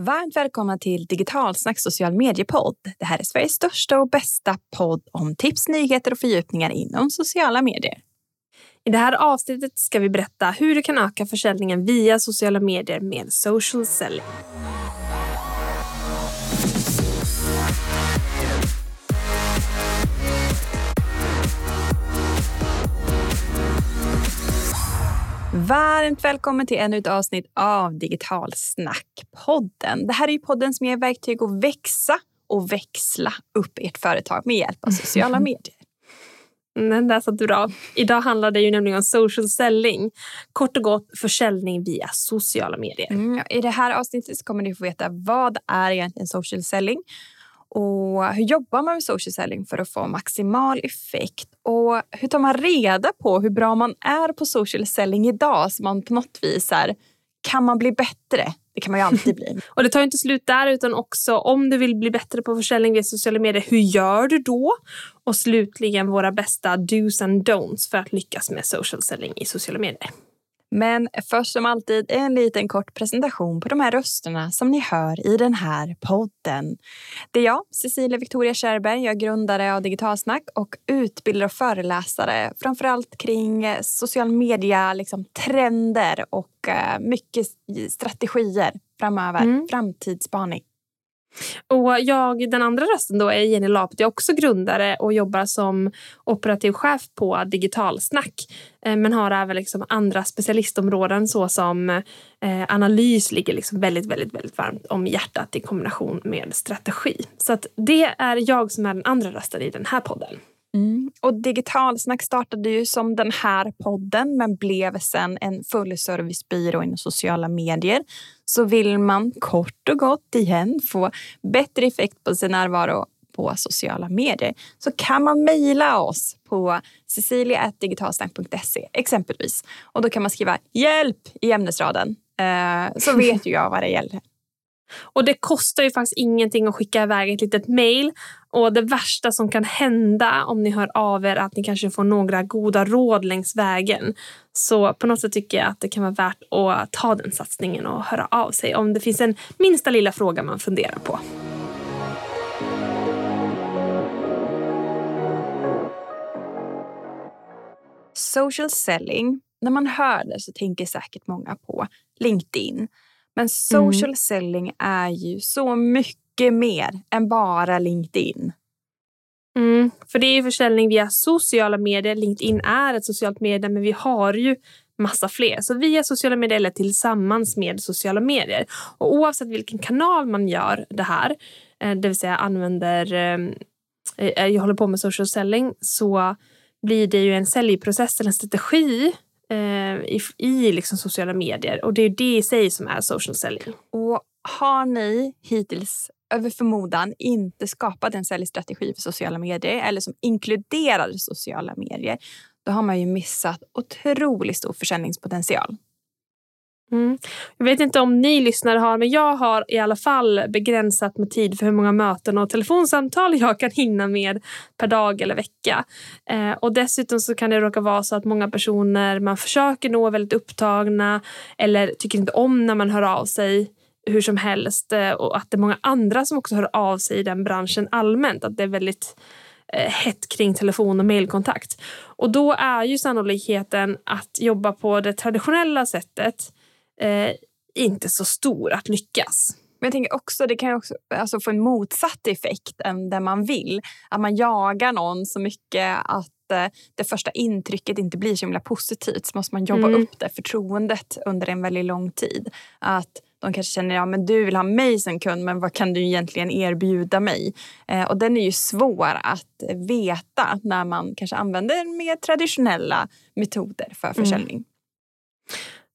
Varmt välkomna till Digitalsnack social mediepodd. Det här är Sveriges största och bästa podd om tips, nyheter och fördjupningar inom sociala medier. I det här avsnittet ska vi berätta hur du kan öka försäljningen via sociala medier med social selling. Varmt välkommen till ännu ett avsnitt av Digital Snack-podden. Det här är podden som ger verktyg att växa och växla upp ert företag med hjälp av sociala medier. Den där satt bra. Idag handlar det ju nämligen om social selling. Kort och gott försäljning via sociala medier. Mm, I det här avsnittet kommer ni få veta vad är egentligen social selling och hur jobbar man med social selling för att få maximal effekt? Och hur tar man reda på hur bra man är på social selling idag så man på något vis är, kan man bli bättre? Det kan man ju alltid bli. och det tar inte slut där utan också om du vill bli bättre på försäljning via sociala medier, hur gör du då? Och slutligen våra bästa dos and don'ts för att lyckas med social selling i sociala medier. Men först som alltid en liten kort presentation på de här rösterna som ni hör i den här podden. Det är jag, Cecilia Victoria Kärrberg, jag är grundare av Digitalsnack och utbildare och föreläsare framförallt kring social media, liksom trender och eh, mycket strategier framöver, mm. framtidsspaning. Och jag, den andra rösten då är Jenny Lapet. Jag är också grundare och jobbar som operativ chef på Digitalsnack. Eh, men har även liksom andra specialistområden såsom eh, analys ligger liksom väldigt, väldigt, väldigt varmt om hjärtat i kombination med strategi. Så att det är jag som är den andra rösten i den här podden. Mm. Och Digitalsnack startade ju som den här podden men blev sen en fullservicebyrå inom sociala medier. Så vill man kort och gott igen få bättre effekt på sin närvaro på sociala medier så kan man mejla oss på cecilia.digitalsnack.se exempelvis. Och då kan man skriva hjälp i ämnesraden eh, så vet ju jag vad det gäller. Och det kostar ju faktiskt ingenting att skicka iväg ett litet mejl. Och det värsta som kan hända om ni hör av er är att ni kanske får några goda råd längs vägen. Så på något sätt tycker jag att det kan vara värt att ta den satsningen och höra av sig om det finns en minsta lilla fråga man funderar på. Social selling, när man hör det så tänker säkert många på LinkedIn. Men social mm. selling är ju så mycket mer än bara LinkedIn. Mm, för det är ju försäljning via sociala medier. LinkedIn är ett socialt medie men vi har ju massa fler. Så via sociala medier eller tillsammans med sociala medier. Och oavsett vilken kanal man gör det här, eh, det vill säga använder, eh, eh, jag håller på med social selling, så blir det ju en säljprocess eller en strategi i, i liksom sociala medier. Och det är det i sig som är social selling. Och har ni hittills över förmodan inte skapat en säljstrategi för sociala medier eller som inkluderar sociala medier, då har man ju missat otroligt stor försäljningspotential. Mm. Jag vet inte om ni lyssnare har, men jag har i alla fall begränsat med tid för hur många möten och telefonsamtal jag kan hinna med per dag eller vecka. Eh, och dessutom så kan det råka vara så att många personer man försöker nå är väldigt upptagna eller tycker inte om när man hör av sig hur som helst eh, och att det är många andra som också hör av sig i den branschen allmänt. Att det är väldigt eh, hett kring telefon och mailkontakt. Och då är ju sannolikheten att jobba på det traditionella sättet eh, inte så stor att lyckas. Men jag tänker också, det kan också alltså få en motsatt effekt än det man vill. Att man jagar någon så mycket att eh, det första intrycket inte blir så himla positivt. Så måste man jobba mm. upp det förtroendet under en väldigt lång tid. Att de kanske känner ja men du vill ha mig som kund men vad kan du egentligen erbjuda mig? Eh, och den är ju svår att veta när man kanske använder mer traditionella metoder för mm. försäljning. Mm.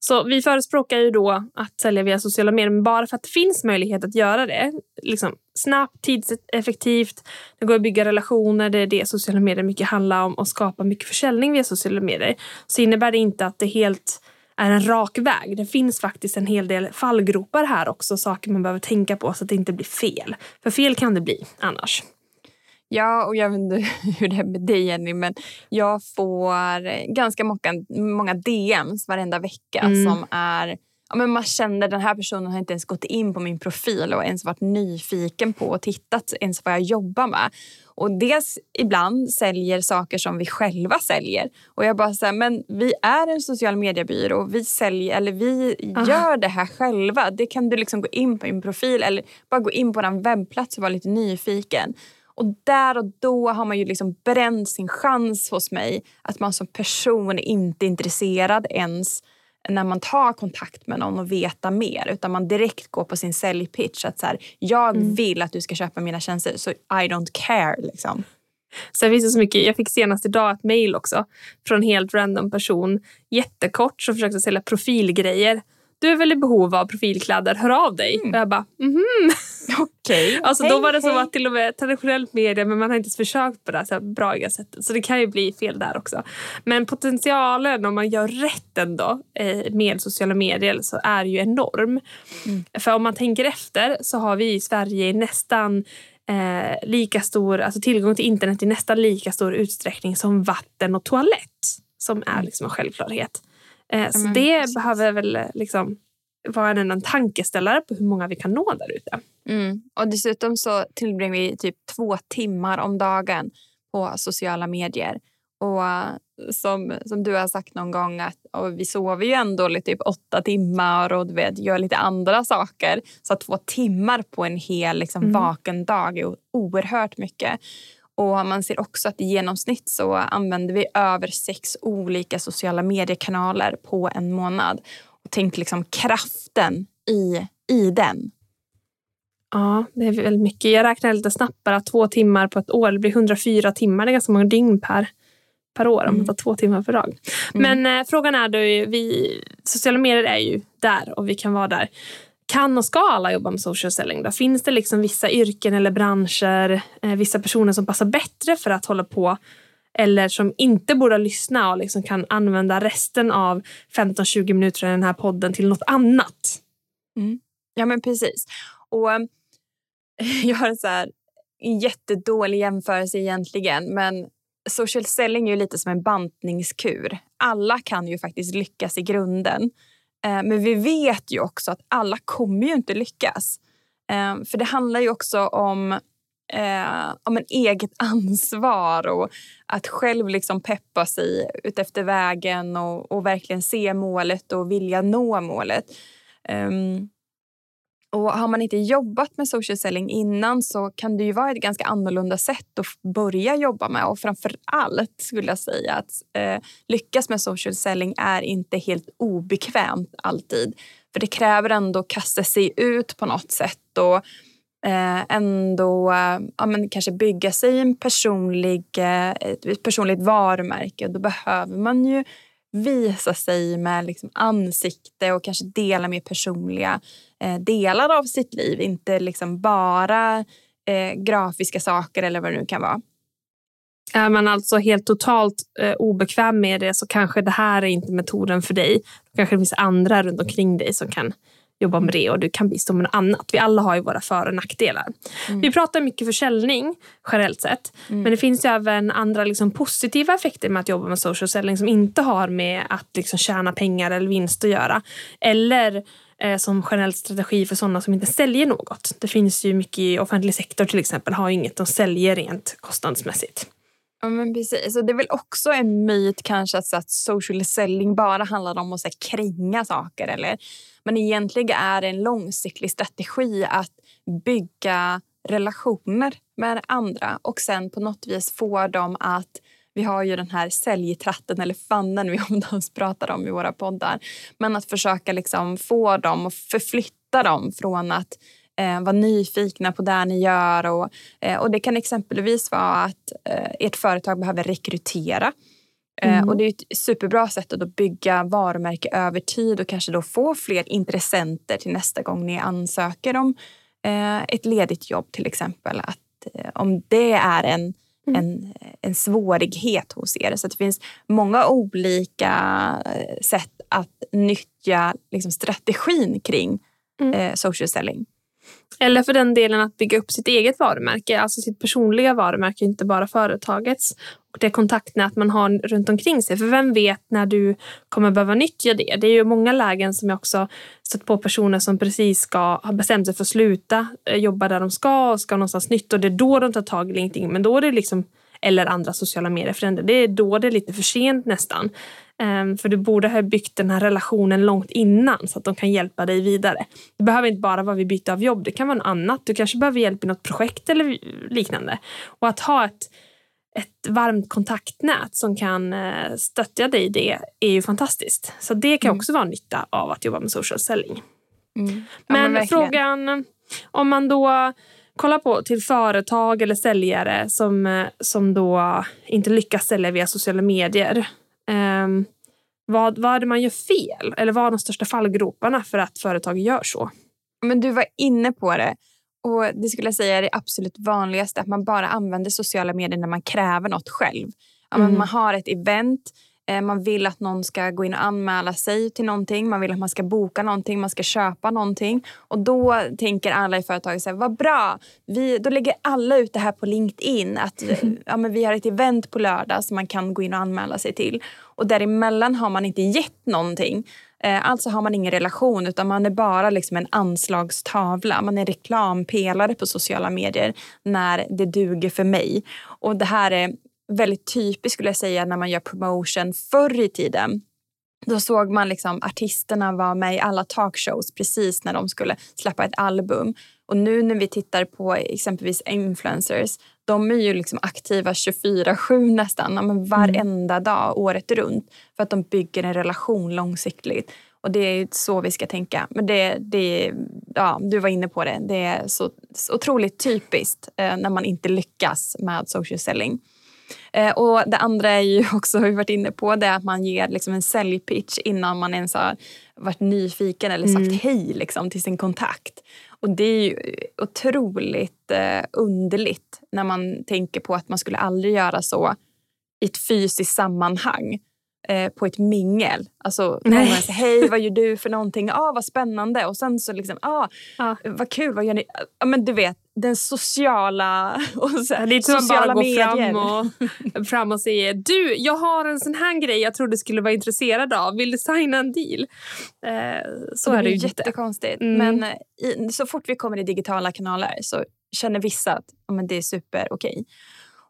Så vi förespråkar ju då att sälja via sociala medier, men bara för att det finns möjlighet att göra det. Liksom snabbt, tidseffektivt, det går att bygga relationer, det är det sociala medier mycket handlar om och skapa mycket försäljning via sociala medier. Så innebär det inte att det helt är en rak väg. Det finns faktiskt en hel del fallgropar här också, saker man behöver tänka på så att det inte blir fel. För fel kan det bli annars. Ja, och jag vet inte hur det är med dig Jenny, men jag får ganska många, många DMs varenda vecka mm. som är ja, men man känner den här personen har inte ens gått in på min profil och ens varit nyfiken på och tittat ens vad jag jobbar med. Och dels ibland säljer saker som vi själva säljer. Och jag bara säger men vi är en social mediebyrå. Vi säljer, eller vi Aha. gör det här själva. Det kan du liksom gå in på min profil eller bara gå in på den webbplats och vara lite nyfiken. Och där och då har man ju liksom bränt sin chans hos mig att man som person inte är intresserad ens när man tar kontakt med någon och veta mer utan man direkt går på sin säljpitch att så här, jag mm. vill att du ska köpa mina tjänster så I don't care. Liksom. Sen finns det så mycket. Jag fick senast idag ett mejl också från en helt random person. Jättekort som försökte sälja profilgrejer du är väl i behov av profilkläder, hör av dig. Mm. Och jag bara, mhm. Okay. alltså, hej, då var det hej. så att till och med traditionellt media, men man har inte ens försökt på det här så braiga sättet. Så det kan ju bli fel där också. Men potentialen om man gör rätt ändå eh, med sociala medier så är ju enorm. Mm. För om man tänker efter så har vi i Sverige nästan eh, lika stor, alltså tillgång till internet i nästan lika stor utsträckning som vatten och toalett. Som är mm. liksom en självklarhet. Eh, så mm, det behöver väl liksom vara en, en tankeställare på hur många vi kan nå där ute. Mm. Och dessutom så tillbringar vi typ två timmar om dagen på sociala medier. Och eh, som, som du har sagt någon gång, att vi sover ju ändå lite typ åtta timmar och du vet, gör lite andra saker. Så två timmar på en hel liksom, mm. vaken dag är oerhört mycket. Och man ser också att i genomsnitt så använder vi över sex olika sociala mediekanaler på en månad. Och tänk liksom kraften i, i den. Ja, det är väldigt mycket. Jag räknar lite snabbt bara två timmar på ett år. Det blir 104 timmar. Det är ganska många dygn per, per år om man mm. tar två timmar per dag. Mm. Men eh, frågan är då, vi, sociala medier är ju där och vi kan vara där kan och ska alla jobba med social selling? Då? Finns det liksom vissa yrken eller branscher, eh, vissa personer som passar bättre för att hålla på eller som inte borde lyssna och liksom kan använda resten av 15-20 minuter i den här podden till något annat? Mm. Ja, men precis. Och Jag har så här, en jättedålig jämförelse egentligen, men social selling är ju lite som en bantningskur. Alla kan ju faktiskt lyckas i grunden. Eh, men vi vet ju också att alla kommer ju inte lyckas. Eh, för det handlar ju också om, eh, om en eget ansvar och att själv liksom peppa sig utefter vägen och, och verkligen se målet och vilja nå målet. Um, och har man inte jobbat med social selling innan så kan det ju vara ett ganska annorlunda sätt att börja jobba med. Och framför allt skulle jag säga att eh, lyckas med social selling är inte helt obekvämt alltid. För det kräver ändå att kasta sig ut på något sätt och eh, ändå eh, ja, men kanske bygga sig en personlig, eh, ett personligt varumärke. Då behöver man ju visa sig med liksom ansikte och kanske dela mer personliga Eh, delar av sitt liv. Inte liksom bara eh, grafiska saker eller vad det nu kan vara. Är man alltså helt totalt eh, obekväm med det så kanske det här är inte metoden för dig. Då kanske det finns andra runt omkring dig som kan jobba med det och du kan bistå med något annat. Vi alla har ju våra för och nackdelar. Mm. Vi pratar mycket försäljning generellt sett. Mm. Men det finns ju även andra liksom, positiva effekter med att jobba med social selling som inte har med att liksom, tjäna pengar eller vinst att göra. Eller eh, som generell strategi för sådana som inte säljer något. Det finns ju mycket i offentlig sektor till exempel, har inget de säljer rent kostnadsmässigt. Ja, men precis. Och det är väl också en myt kanske att, att social selling bara handlar om att så, kränga saker. Eller, men egentligen är det en långsiktig strategi att bygga relationer med andra och sen på något vis få dem att vi har ju den här säljtratten eller fannen vi oftast pratar om i våra poddar. Men att försöka liksom få dem och förflytta dem från att eh, vara nyfikna på det ni gör. Och, eh, och det kan exempelvis vara att eh, ert företag behöver rekrytera. Eh, mm. Och det är ett superbra sätt att bygga varumärke över tid och kanske då få fler intressenter till nästa gång ni ansöker om eh, ett ledigt jobb till exempel. Att, eh, om det är en Mm. en, en svårighet hos er. Så det finns många olika sätt att nyttja liksom, strategin kring mm. eh, social selling. Eller för den delen att bygga upp sitt eget varumärke, alltså sitt personliga varumärke, inte bara företagets. Och det kontaktnät man har runt omkring sig. För vem vet när du kommer behöva nyttja det? Det är ju många lägen som jag också stött på personer som precis ska ha bestämt sig för att sluta eh, jobba där de ska och ska någonstans nytt och det är då de tar tag i LinkedIn. Men då är det liksom eller andra sociala medier för Det är då det är lite för sent nästan. Um, för du borde ha byggt den här relationen långt innan så att de kan hjälpa dig vidare. Det behöver inte bara vara vid byte av jobb, det kan vara något annat. Du kanske behöver hjälp i något projekt eller liknande. Och att ha ett, ett varmt kontaktnät som kan uh, stötta dig i det är ju fantastiskt. Så det kan mm. också vara nytta av att jobba med social selling. Mm. Ja, men, men frågan om man då kolla på till företag eller säljare som, eh, som då inte lyckas sälja via sociala medier. Um, vad, vad är det man gör fel? Eller vad är de största fallgroparna för att företag gör så? Men du var inne på det. Och Det skulle jag säga är det absolut vanligaste. Att man bara använder sociala medier när man kräver något själv. Mm. Man har ett event man vill att någon ska gå in och anmäla sig till någonting. Man vill att man ska boka någonting, man ska köpa någonting. Och då tänker alla i företaget så här, vad bra, vi, då lägger alla ut det här på LinkedIn. Att ja, men vi har ett event på lördag som man kan gå in och anmäla sig till. Och däremellan har man inte gett någonting. Eh, alltså har man ingen relation utan man är bara liksom en anslagstavla. Man är reklampelare på sociala medier när det duger för mig. Och det här är väldigt typiskt skulle jag säga när man gör promotion förr i tiden. Då såg man liksom artisterna vara med i alla talkshows precis när de skulle släppa ett album. Och nu när vi tittar på exempelvis influencers, de är ju liksom aktiva 24-7 nästan, men varenda mm. dag året runt. För att de bygger en relation långsiktigt. Och det är så vi ska tänka. Men det, det, ja, du var inne på det, det är så, så otroligt typiskt eh, när man inte lyckas med social selling. Eh, och det andra är ju också, har vi varit inne på, det att man ger liksom en säljpitch innan man ens har varit nyfiken eller sagt mm. hej liksom, till sin kontakt. Och det är ju otroligt eh, underligt när man tänker på att man skulle aldrig göra så i ett fysiskt sammanhang eh, på ett mingel. Alltså, Nej. Man säger, hej, vad gör du för någonting? Ah, vad spännande. Och sen så liksom, ah, ah. vad kul, vad gör ni? Ah, men du vet, den sociala och så, Det är inte bara medier. Fram och, fram och säger du, jag har en sån här grej jag tror du skulle vara intresserad av. Vill du signa en deal? Eh, så det är det ju jättekonstigt. Mm. Men eh, i, så fort vi kommer i digitala kanaler så känner vissa att oh, men det är super okej. Okay.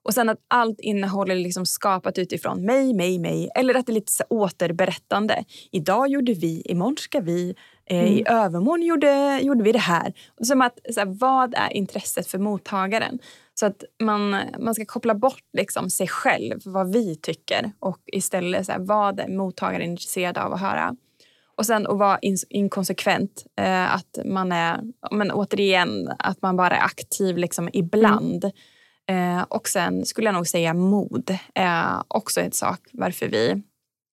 Och sen att allt innehåll är liksom skapat utifrån mig, mig, mig. Eller att det är lite så återberättande. Idag gjorde vi, imorgon ska vi. Eh, mm. I övermorgon gjorde, gjorde vi det här. Som att, så här, vad är intresset för mottagaren? Så att man, man ska koppla bort liksom sig själv, vad vi tycker och istället så här, vad är mottagaren intresserad av att höra. Och sen att vara inkonsekvent. Eh, att man är, men återigen, att man bara är aktiv liksom ibland. Mm. Eh, och sen skulle jag nog säga mod är också en sak varför vi...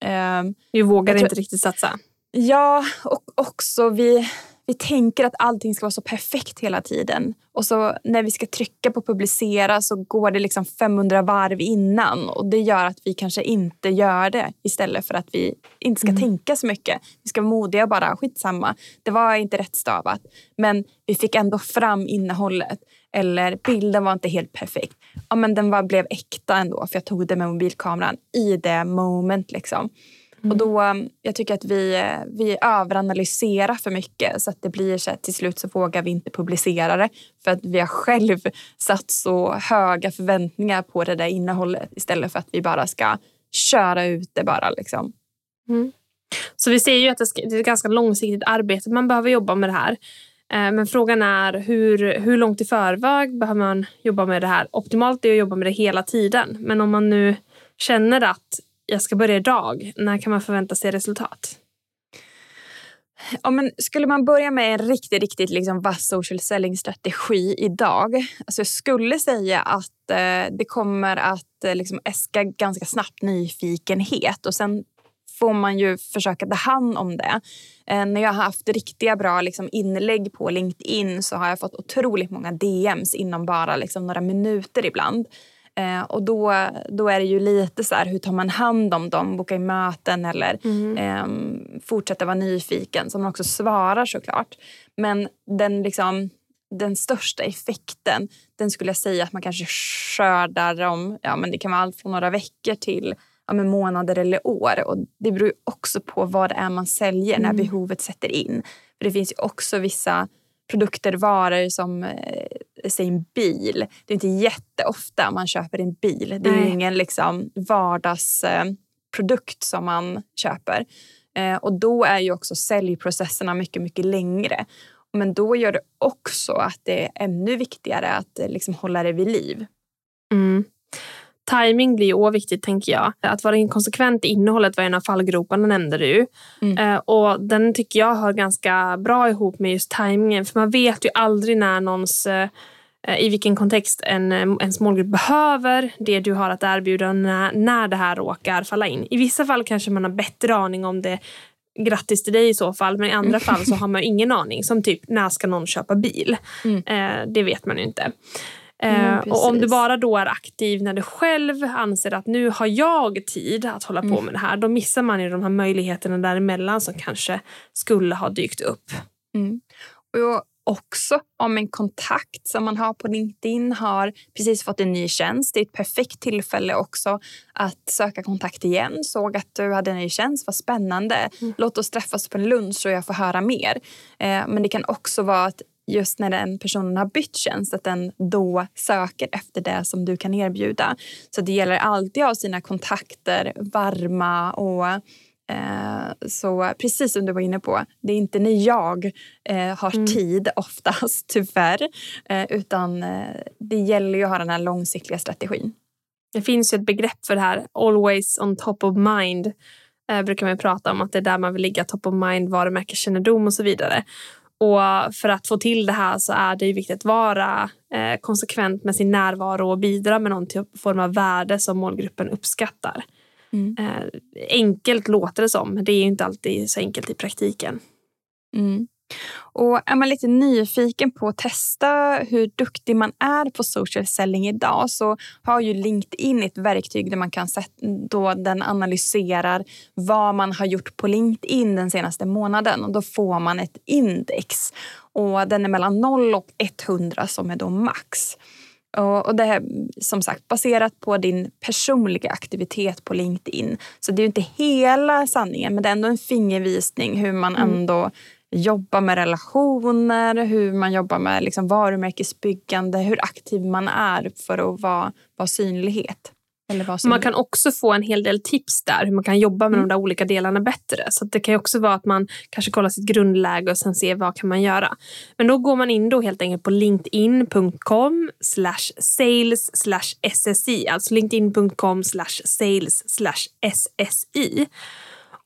Eh, vi vågar inte riktigt satsa. Ja, och också vi, vi tänker att allting ska vara så perfekt hela tiden. Och så när vi ska trycka på publicera så går det liksom 500 varv innan och det gör att vi kanske inte gör det istället för att vi inte ska mm. tänka så mycket. Vi ska vara modiga och bara skitsamma. Det var inte rätt stavat men vi fick ändå fram innehållet. Eller bilden var inte helt perfekt. Ja, men den var, blev äkta ändå för jag tog det med mobilkameran i det moment. Liksom. Mm. Och då, jag tycker att vi, vi överanalyserar för mycket så att det blir så att till slut så vågar vi inte publicera det för att vi har själv satt så höga förväntningar på det där innehållet istället för att vi bara ska köra ut det bara. Liksom. Mm. Så vi ser ju att det är ett ganska långsiktigt arbete man behöver jobba med det här. Eh, men frågan är hur, hur långt i förväg behöver man jobba med det här? Optimalt är att jobba med det hela tiden. Men om man nu känner att jag ska börja idag, när kan man förvänta sig resultat? Ja, men skulle man börja med en riktigt, riktigt liksom vass social selling-strategi idag. Alltså jag skulle säga att eh, det kommer att eh, liksom äska ganska snabbt nyfikenhet och sen får man ju försöka ta hand om det. Eh, när jag har haft riktiga bra liksom, inlägg på LinkedIn så har jag fått otroligt många DMs inom bara liksom, några minuter ibland. Eh, och då, då är det ju lite så här, hur tar man hand om dem? Boka in möten eller mm. eh, fortsätta vara nyfiken. Som man också svarar såklart. Men den liksom den största effekten, den skulle jag säga att man kanske skördar om, ja men det kan vara allt från några veckor till ja, men månader eller år. Och det beror också på vad det är man säljer när mm. behovet sätter in. För Det finns ju också vissa produkter, varor som eh, säg en bil. Det är inte jätteofta man köper en bil. Det är Nej. ingen liksom, vardagsprodukt eh, som man köper. Eh, och då är ju också säljprocesserna mycket, mycket längre. Men då gör det också att det är ännu viktigare att eh, liksom hålla det vid liv. Mm. Timing blir ju viktigt tänker jag. Att vara inkonsekvent i innehållet var en av fallgroparna nämnde du. Mm. Eh, och den tycker jag hör ganska bra ihop med just timingen. För man vet ju aldrig när någons eh, i vilken kontext en, ens målgrupp behöver det du har att erbjuda när, när det här råkar falla in. I vissa fall kanske man har bättre aning om det grattis till dig i så fall. Men i andra mm. fall så har man ingen aning. Som typ, när ska någon köpa bil? Mm. Eh, det vet man ju inte. Mm, och om du bara då är aktiv när du själv anser att nu har jag tid att hålla på mm. med det här, då missar man ju de här möjligheterna däremellan som kanske skulle ha dykt upp. Mm. Och också om en kontakt som man har på LinkedIn har precis fått en ny tjänst. Det är ett perfekt tillfälle också att söka kontakt igen. Såg att du hade en ny tjänst, vad spännande. Mm. Låt oss träffas på en lunch så jag får höra mer. Eh, men det kan också vara att just när den personen har bytt tjänst, att den då söker efter det som du kan erbjuda. Så det gäller alltid att ha sina kontakter varma och eh, så precis som du var inne på, det är inte när jag eh, har mm. tid oftast, tyvärr. Eh, utan eh, det gäller ju att ha den här långsiktiga strategin. Det finns ju ett begrepp för det här, always on top of mind. Eh, brukar man prata om att det är där man vill ligga, top of mind, varumärkeskännedom och så vidare. Och för att få till det här så är det viktigt att vara eh, konsekvent med sin närvaro och bidra med någon form av värde som målgruppen uppskattar. Mm. Eh, enkelt låter det som, men det är inte alltid så enkelt i praktiken. Mm. Och är man lite nyfiken på att testa hur duktig man är på social selling idag så har ju LinkedIn ett verktyg där man kan då den analyserar vad man har gjort på LinkedIn den senaste månaden och då får man ett index och den är mellan 0 och 100 som är då max. Och, det är som sagt baserat på din personliga aktivitet på LinkedIn. Så det är inte hela sanningen men det är ändå en fingervisning hur man mm. ändå jobba med relationer, hur man jobbar med liksom varumärkesbyggande, hur aktiv man är för att vara, vara synlighet. Man kan också få en hel del tips där hur man kan jobba med mm. de där olika delarna bättre. Så det kan också vara att man kanske kollar sitt grundläge och sen ser vad kan man göra. Men då går man in då helt enkelt på linkedin.com sales ssi, alltså linkedin.com sales ssi.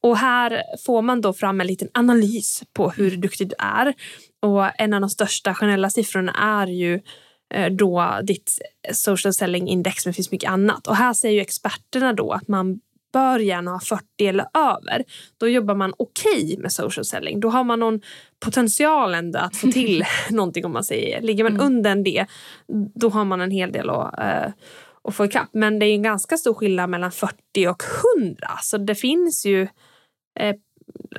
Och här får man då fram en liten analys på hur mm. duktig du är. Och en av de största generella siffrorna är ju eh, då ditt social selling index, men det finns mycket annat. Och här säger ju experterna då att man bör gärna ha 40 eller över. Då jobbar man okej okay med social selling. Då har man någon potential ändå att få till någonting om man säger. Ligger man mm. under det, då har man en hel del att, uh, att få ikapp. Men det är en ganska stor skillnad mellan 40 och 100. Så det finns ju eh,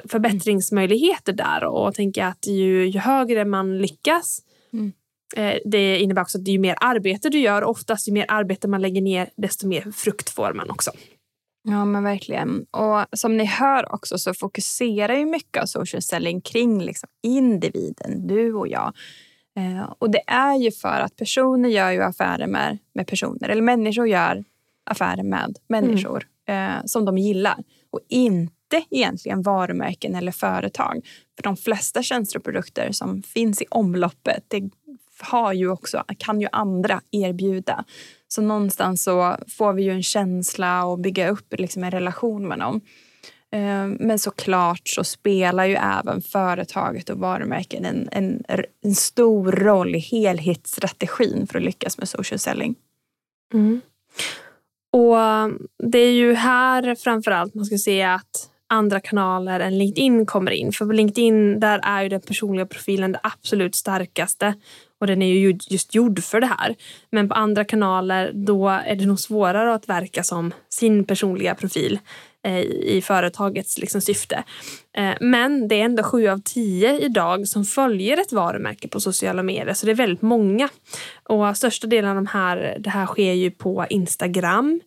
förbättringsmöjligheter där och tänker att ju, ju högre man lyckas mm. eh, det innebär också att ju mer arbete du gör, oftast ju mer arbete man lägger ner, desto mer frukt får man också. Ja, men verkligen. Och som ni hör också så fokuserar ju mycket av social selling kring liksom individen, du och jag. Eh, och det är ju för att personer gör ju affärer med, med personer, eller människor gör affärer med människor mm. eh, som de gillar och inte inte egentligen varumärken eller företag. För de flesta tjänster och produkter som finns i omloppet det har ju också, kan ju andra erbjuda. Så någonstans så får vi ju en känsla och bygga upp liksom en relation med dem. Ehm, men såklart så spelar ju även företaget och varumärken en, en, en stor roll i helhetsstrategin för att lyckas med social selling. Mm. Och ehm, Det är ju här framförallt man ska se att andra kanaler än LinkedIn kommer in. För på LinkedIn där är ju den personliga profilen det absolut starkaste och den är ju just gjord för det här. Men på andra kanaler då är det nog svårare att verka som sin personliga profil eh, i företagets liksom, syfte. Eh, men det är ändå sju av tio idag som följer ett varumärke på sociala medier, så det är väldigt många. Och största delen av de här, det här sker ju på Instagram.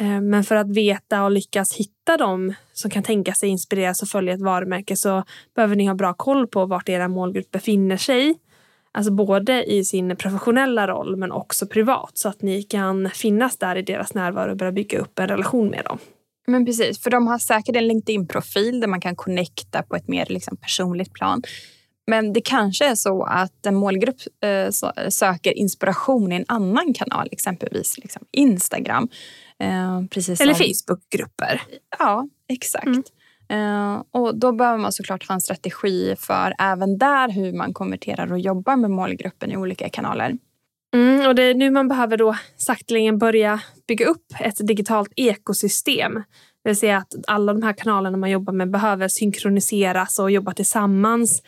Eh, men för att veta och lyckas hitta dem som kan tänka sig inspireras och följa ett varumärke så behöver ni ha bra koll på vart era målgrupp befinner sig. Alltså både i sin professionella roll men också privat så att ni kan finnas där i deras närvaro och börja bygga upp en relation med dem. Men precis, för de har säkert en LinkedIn-profil där man kan connecta på ett mer liksom, personligt plan. Men det kanske är så att en målgrupp eh, söker inspiration i en annan kanal, exempelvis liksom Instagram. Eh, precis Eller som... Facebookgrupper. Ja, exakt. Mm. Uh, och då behöver man såklart ha en strategi för även där hur man konverterar och jobbar med målgruppen i olika kanaler. Mm, och det är nu man behöver då sakteligen börja bygga upp ett digitalt ekosystem. Det vill säga att alla de här kanalerna man jobbar med behöver synkroniseras och jobba tillsammans.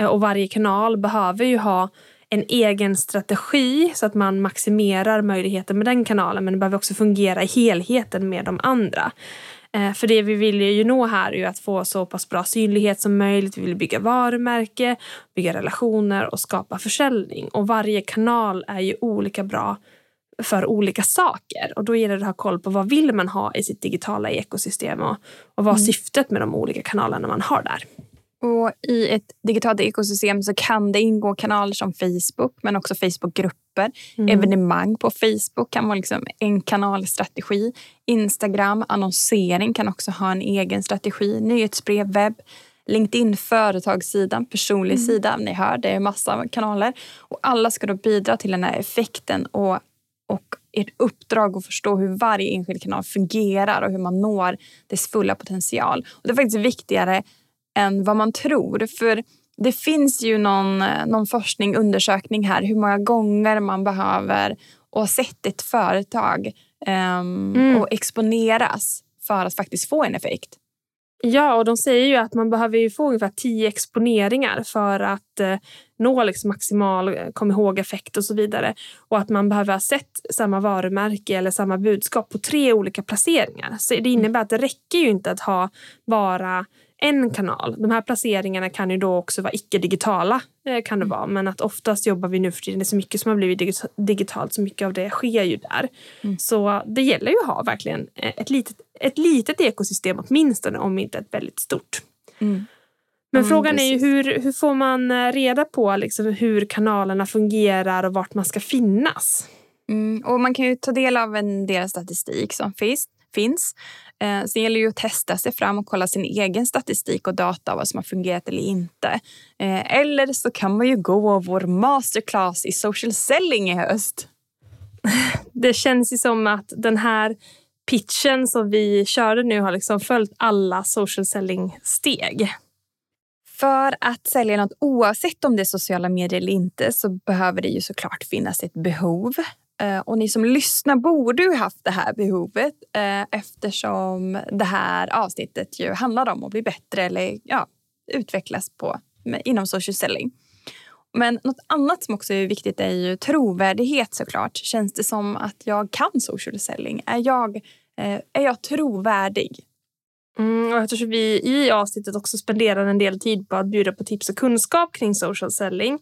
Uh, och varje kanal behöver ju ha en egen strategi så att man maximerar möjligheten med den kanalen men det behöver också fungera i helheten med de andra. Eh, för det vi vill ju nå här är ju att få så pass bra synlighet som möjligt. Vi vill bygga varumärke, bygga relationer och skapa försäljning. Och varje kanal är ju olika bra för olika saker. Och då gäller det att ha koll på vad vill man ha i sitt digitala ekosystem och, och vad mm. syftet med de olika kanalerna man har där. Och I ett digitalt ekosystem så kan det ingå kanaler som Facebook men också Facebookgrupper. Mm. Evenemang på Facebook kan vara liksom en kanalstrategi. Instagram, annonsering kan också ha en egen strategi. Nyhetsbrev, webb. LinkedIn, företagssidan, personlig mm. sida. Ni hör, det är massa kanaler. Och Alla ska då bidra till den här effekten och, och ert uppdrag att förstå hur varje enskild kanal fungerar och hur man når dess fulla potential. Och det är faktiskt viktigare än vad man tror. För det finns ju någon, någon forskning, undersökning här hur många gånger man behöver och sett ett företag um, mm. och exponeras för att faktiskt få en effekt. Ja, och de säger ju att man behöver ju få ungefär tio exponeringar för att eh, nå liksom maximal eh, kom ihåg-effekt och så vidare. Och att man behöver ha sett samma varumärke eller samma budskap på tre olika placeringar. Så det innebär att det räcker ju inte att ha bara en kanal. De här placeringarna kan ju då också vara icke-digitala. Eh, kan det mm. vara. Men att oftast jobbar vi nu för tiden, det är så mycket som har blivit digitalt, så mycket av det sker ju där. Mm. Så det gäller ju att ha verkligen eh, ett litet, ett litet ekosystem åtminstone, om inte ett väldigt stort. Mm. Men mm, frågan precis. är ju hur, hur får man eh, reda på liksom hur kanalerna fungerar och vart man ska finnas? Mm, och man kan ju ta del av en del statistik som finns. finns. Eh, sen gäller det att testa sig fram och kolla sin egen statistik och data vad som har fungerat eller inte. Eh, eller så kan man ju gå vår masterclass i social selling i höst. Det känns ju som att den här pitchen som vi körde nu har liksom följt alla social selling-steg. För att sälja något oavsett om det är sociala medier eller inte så behöver det ju såklart finnas ett behov. Eh, och ni som lyssnar borde ju haft det här behovet eh, eftersom det här avsnittet ju handlar om att bli bättre eller ja, utvecklas på, inom social selling. Men något annat som också är viktigt är ju trovärdighet såklart. Känns det som att jag kan social selling? Är jag, eh, är jag trovärdig? Mm, och eftersom vi i avsnittet också spenderar en del tid på att bjuda på tips och kunskap kring social selling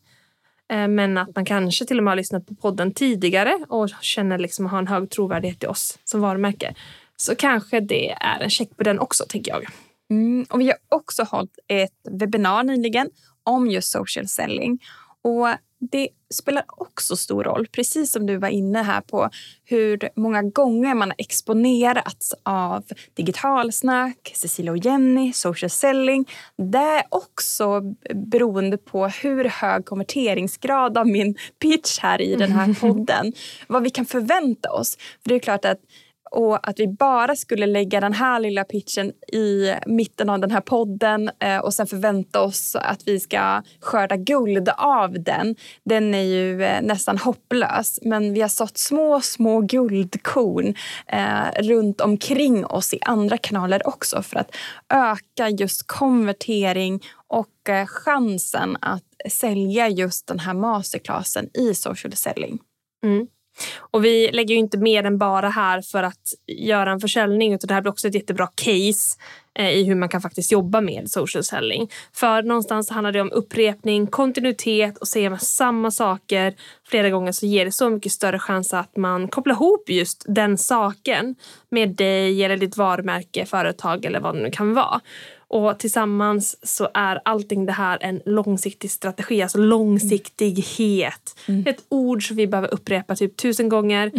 Eh, men att man kanske till och med har lyssnat på podden tidigare och känner liksom att ha en hög trovärdighet i oss som varumärke. Så kanske det är en check på den också, tänker jag. Mm, och vi har också hållit ett webbinar nyligen om just social selling. Och det spelar också stor roll, precis som du var inne här på hur många gånger man har exponerats av digitalsnack, Cecilia och Jenny, social selling. Det är också beroende på hur hög konverteringsgrad av min pitch här i den här podden, vad vi kan förvänta oss. För det är klart att och att vi bara skulle lägga den här lilla pitchen i mitten av den här podden eh, och sen förvänta oss att vi ska skörda guld av den. Den är ju eh, nästan hopplös. Men vi har sått små, små guldkorn eh, runt omkring oss i andra kanaler också för att öka just konvertering och eh, chansen att sälja just den här masterclassen i social selling. Mm. Och vi lägger ju inte mer än bara här för att göra en försäljning utan det här blir också ett jättebra case i hur man kan faktiskt jobba med social selling. För någonstans handlar det om upprepning, kontinuitet och säger man samma saker flera gånger så ger det så mycket större chans att man kopplar ihop just den saken med dig eller ditt varumärke, företag eller vad det nu kan vara. Och tillsammans så är allting det här en långsiktig strategi, alltså långsiktighet. Mm. Ett ord som vi behöver upprepa typ tusen gånger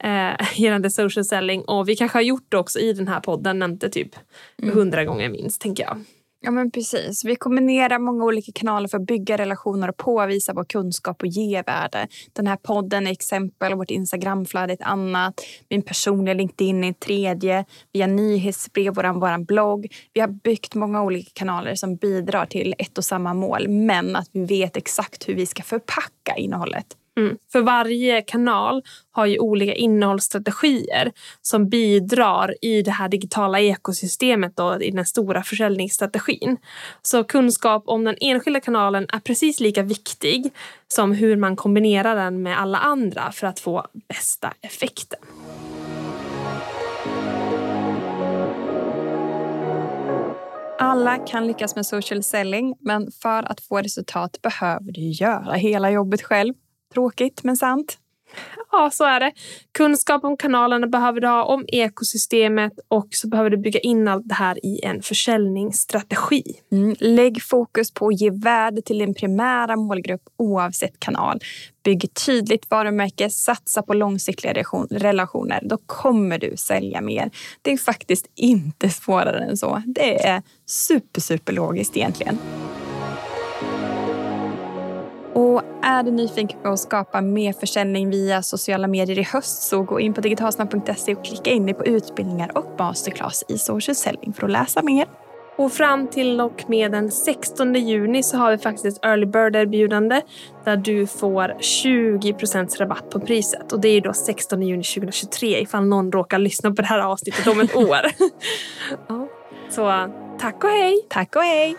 mm. eh, gällande social selling. Och vi kanske har gjort det också i den här podden, nämnt det typ mm hundra gånger minst tänker jag. Ja men precis. Vi kombinerar många olika kanaler för att bygga relationer och påvisa vår kunskap och ge värde. Den här podden är exempel, vårt Instagramflöde är ett annat, min personliga LinkedIn är ett tredje, Vi har nyhetsbrev, vår, vår blogg. Vi har byggt många olika kanaler som bidrar till ett och samma mål men att vi vet exakt hur vi ska förpacka innehållet. Mm. För varje kanal har ju olika innehållsstrategier som bidrar i det här digitala ekosystemet och i den stora försäljningsstrategin. Så kunskap om den enskilda kanalen är precis lika viktig som hur man kombinerar den med alla andra för att få bästa effekten. Alla kan lyckas med social selling, men för att få resultat behöver du göra hela jobbet själv. Tråkigt men sant. Ja, så är det. Kunskap om kanalerna behöver du ha, om ekosystemet och så behöver du bygga in allt det här i en försäljningsstrategi. Mm. Lägg fokus på att ge värde till din primära målgrupp oavsett kanal. Bygg tydligt varumärke, satsa på långsiktiga relationer. Då kommer du sälja mer. Det är faktiskt inte svårare än så. Det är super, super logiskt egentligen. Och är du nyfiken på att skapa mer försäljning via sociala medier i höst så gå in på digitalsnabb.se och klicka in dig på utbildningar och masterclass i social selling för att läsa mer. Och fram till och med den 16 juni så har vi faktiskt ett early bird erbjudande där du får 20% rabatt på priset. Och det är då 16 juni 2023 ifall någon råkar lyssna på det här avsnittet om ett år. ja. Så tack och hej! Tack och hej!